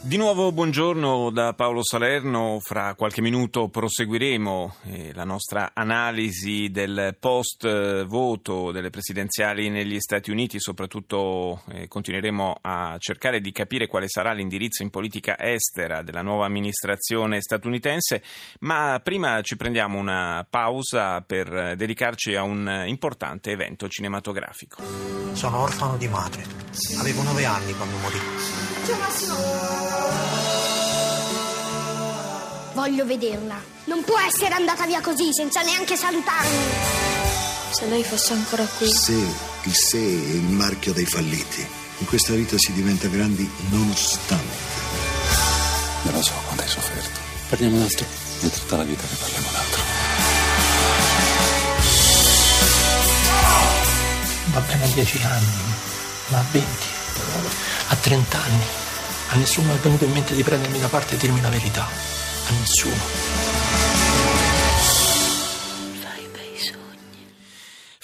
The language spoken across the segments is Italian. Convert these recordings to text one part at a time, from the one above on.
Di nuovo buongiorno da Paolo Salerno, fra qualche minuto proseguiremo eh, la nostra analisi del post voto delle presidenziali negli Stati Uniti, soprattutto eh, continueremo a cercare di capire quale sarà l'indirizzo in politica estera della nuova amministrazione statunitense, ma prima ci prendiamo una pausa per dedicarci a un importante evento cinematografico. Sono orfano di madre, avevo nove anni quando morì. Ciao Massimo! Voglio vederla. Non può essere andata via così, senza neanche salutarmi. Se lei fosse ancora qui. Se, il se è il marchio dei falliti. In questa vita si diventa grandi nonostante. Io lo so quanto hai sofferto. Parliamo d'altro. È tutta la vita che parliamo d'altro. Va bene a dieci anni, ma a venti, a trent'anni. A nessuno è venuto in mente di prendermi da parte e dirmi la verità. A nessuno.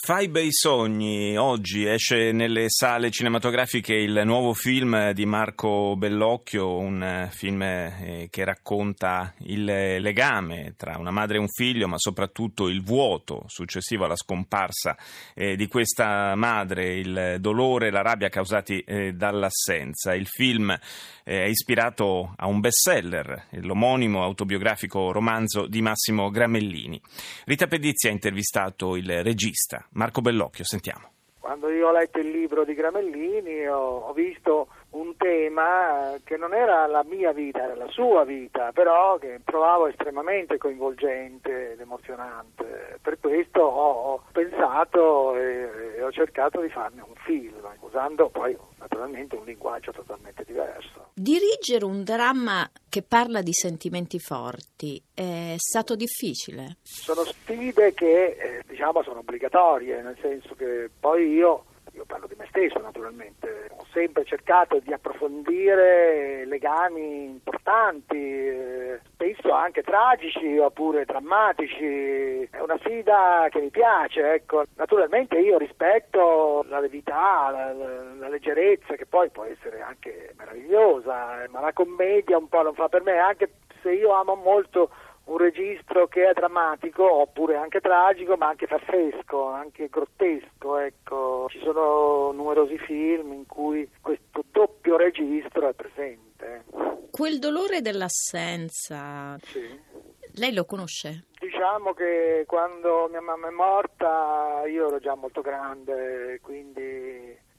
Fai bei sogni, oggi esce nelle sale cinematografiche il nuovo film di Marco Bellocchio, un eh, film eh, che racconta il legame tra una madre e un figlio, ma soprattutto il vuoto successivo alla scomparsa eh, di questa madre, il dolore e la rabbia causati dall'assenza. Il film è ispirato a un bestseller, l'omonimo autobiografico romanzo di Massimo Gramellini. Rita Pedizzi ha intervistato il regista Marco Bellocchio, sentiamo. Quando io ho letto il libro di Gramellini ho visto un tema che non era la mia vita, era la sua vita, però che trovavo estremamente coinvolgente ed emozionante. Per questo ho, pensato e, ho cercato di farne un film, usando poi naturalmente un linguaggio totalmente diverso. Dirigere un dramma che parla di sentimenti forti è stato difficile. Sono sfide che eh, diciamo sono obbligatorie, nel senso che poi io parlo di me stesso naturalmente, ho sempre cercato di approfondire legami importanti, eh, spesso anche tragici oppure drammatici, è una sfida che mi piace, ecco. naturalmente io rispetto la levità, la, la, la leggerezza che poi può essere anche meravigliosa, ma la commedia un po' non fa per me, anche se io amo molto un registro che è drammatico oppure anche tragico ma anche farsesco, anche grottesco ecco. ci sono numerosi film in cui questo doppio registro è presente Quel dolore dell'assenza, sì. lei lo conosce? diciamo che quando mia mamma è morta io ero già molto grande quindi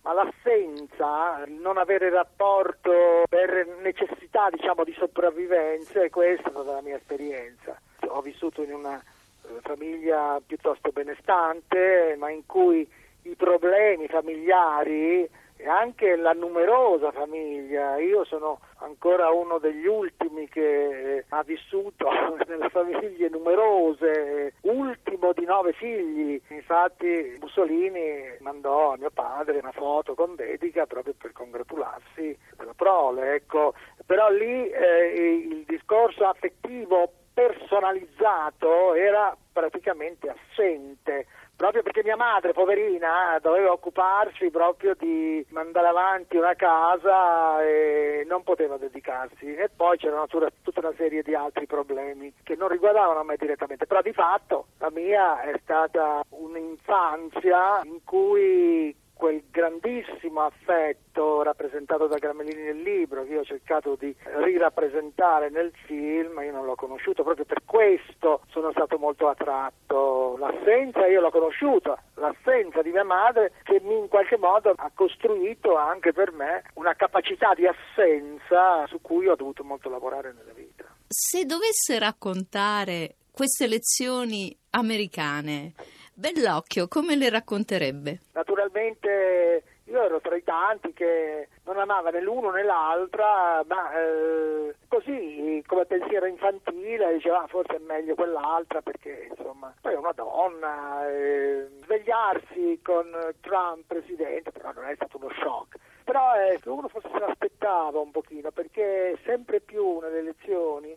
ma l'assenza, non avere rapporto per necessità diciamo, di sopravvivenza, e questa è stata la mia esperienza. Ho vissuto in una eh, famiglia piuttosto benestante, ma in cui i problemi familiari e anche la numerosa famiglia, io sono ancora uno degli ultimi che ha vissuto nelle famiglie numerose, ultimo di nove figli, infatti Mussolini mandò a mio padre una foto con dedica proprio per congratularsi della prole, ecco. però lì eh, il discorso affettivo personalizzato era praticamente assente proprio perché mia madre, poverina, doveva occuparsi proprio di mandare avanti una casa e non poteva dedicarsi. E poi c'era tutta una serie di altri problemi che non riguardavano me direttamente, però di fatto la mia è stata un'infanzia in cui quel grandissimo affetto rappresentato da Gramellini nel libro che io ho cercato di rirappresentare nel film, io non l'ho conosciuto, proprio per questo sono stato molto attratto. L'assenza io l'ho conosciuta, l'assenza di mia madre che in qualche modo ha costruito anche per me una capacità di assenza su cui ho dovuto molto lavorare nella vita. Se dovesse raccontare queste lezioni americane, Bellocchio come le racconterebbe? Naturalmente io ero tra i tanti che non amava né l'uno né l'altra, ma eh, così come pensiero infantile diceva ah, forse è meglio quell'altra perché insomma poi è una donna, eh, svegliarsi con Trump presidente però non è stato uno shock. Però eh, uno forse se l'aspettava un pochino perché sempre più nelle elezioni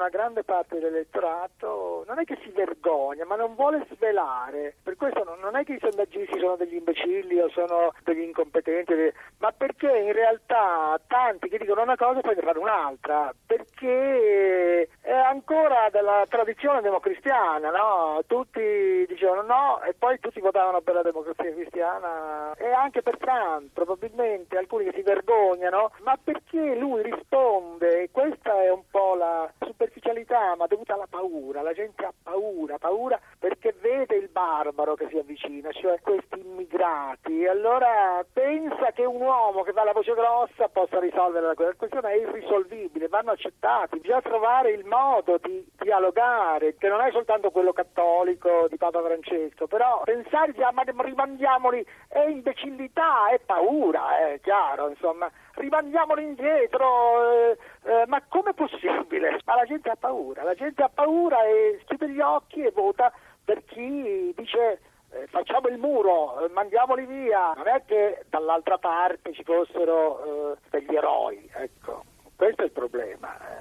una grande parte dell'elettorato, non è che si vergogna, ma non vuole svelare. Per questo non, è che i sondaggisti sono degli imbecilli o sono degli incompetenti, ma perché in realtà tanti che dicono una cosa e poi ne fanno un'altra, perché è ancora della tradizione democristiana, no? Tutti dicevano no e poi tutti votavano per la democrazia cristiana e anche per Trump, probabilmente alcuni che si vergognano, ma perché lui risponde, questa è un po' la superficialità, ma dovuta alla paura, la gente ha paura, paura perché vede il barbaro che si avvicina, cioè questi immigrati, allora pensa che un uomo che fa la voce grossa possa risolvere la questione, è irrisolvibile, vanno accettati, bisogna trovare il modo di dialogare, che non è soltanto quello cattolico di Papa Francesco, però pensare di ma rimandiamoli è imbecillità, è paura, è chiaro, insomma, rimandiamoli indietro, eh, eh, ma com'è possibile? Ma la gente ha paura, la gente ha paura e chiude gli occhi e vota per chi dice eh, facciamo il muro, eh, mandiamoli via, non è che dall'altra parte ci fossero eh, degli eroi, ecco, questo è il problema.